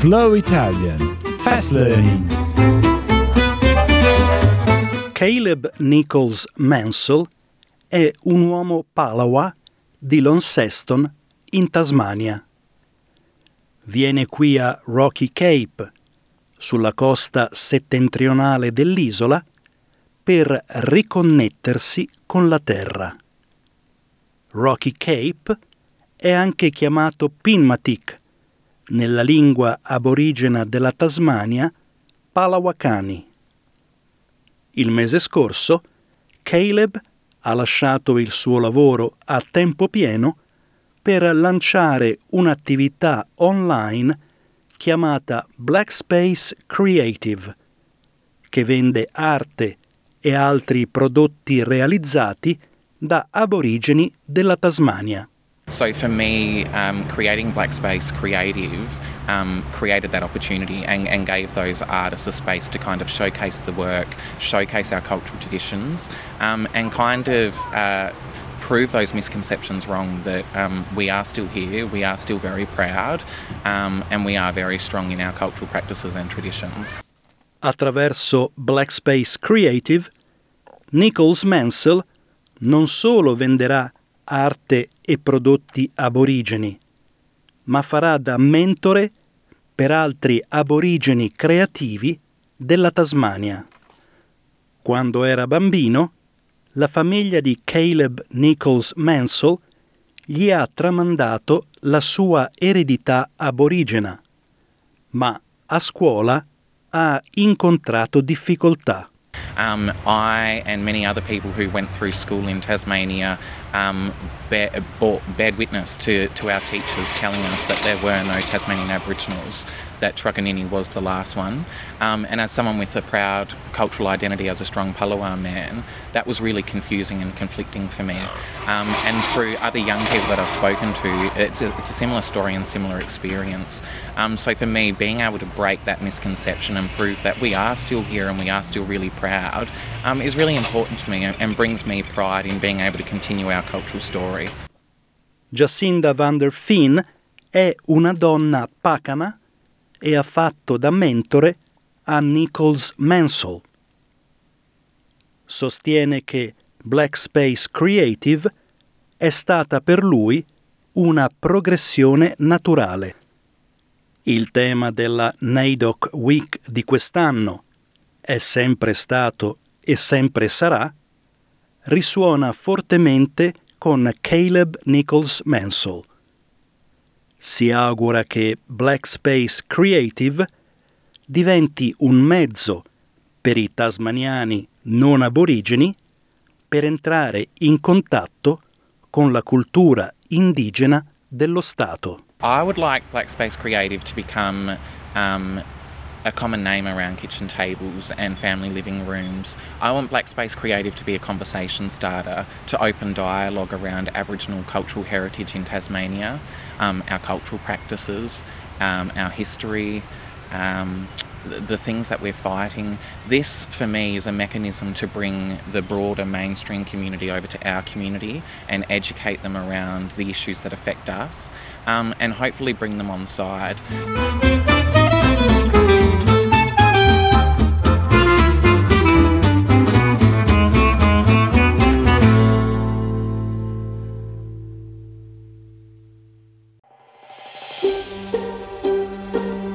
Slow Italian Fast Learning Caleb Nichols Mansell è un uomo Palawa di Launceston in Tasmania. Viene qui a Rocky Cape, sulla costa settentrionale dell'isola, per riconnettersi con la terra. Rocky Cape è anche chiamato Pinmatic, nella lingua aborigena della Tasmania, Palawakani. Il mese scorso Caleb ha lasciato il suo lavoro a tempo pieno per lanciare un'attività online chiamata Black Space Creative, che vende arte e altri prodotti realizzati da aborigeni della Tasmania. So for me, um, creating Black Space Creative um, created that opportunity and, and, gave those artists a space to kind of showcase the work, showcase our cultural traditions, um, and kind of uh, prove those misconceptions wrong that um, we are still here, we are still very proud, um, and we are very strong in our cultural practices and traditions. Attraverso Black Space Creative, Nichols Mansell non solo venderà arte e prodotti aborigeni, ma farà da mentore per altri aborigeni creativi della Tasmania. Quando era bambino, la famiglia di Caleb Nichols Mansell gli ha tramandato la sua eredità aborigena, ma a scuola ha incontrato difficoltà. Um, I and many other people who went through school in Tasmania um, bared witness to, to our teachers telling us that there were no Tasmanian Aboriginals, that Truckanini was the last one. Um, and as someone with a proud cultural identity as a strong Palawa man, that was really confusing and conflicting for me. Um, and through other young people that I've spoken to, it's a, it's a similar story and similar experience. Um, so for me, being able to break that misconception and prove that we are still here and we are still really proud um, is really important to me and brings me pride in being able to continue our cultural story. Jacinda van der Fien è una donna pacana e ha fatto da mentore a Nichols Mansell. Sostiene che Black Space Creative è stata per lui una progressione naturale. Il tema della NAIDOC Week di quest'anno è sempre stato e sempre sarà, risuona fortemente con Caleb Nichols Mansell. Si augura che Black Space Creative diventi un mezzo per i tasmaniani non aborigeni per entrare in contatto con la cultura indigena dello Stato. I would like Black Space Creative to become um, a common name around kitchen tables and family living rooms. I want Black Space Creative to be a conversation starter to open dialogue around Aboriginal cultural heritage in Tasmania, um, our cultural practices, um, our history. Um, the things that we're fighting. This, for me, is a mechanism to bring the broader mainstream community over to our community and educate them around the issues that affect us um, and hopefully bring them on side.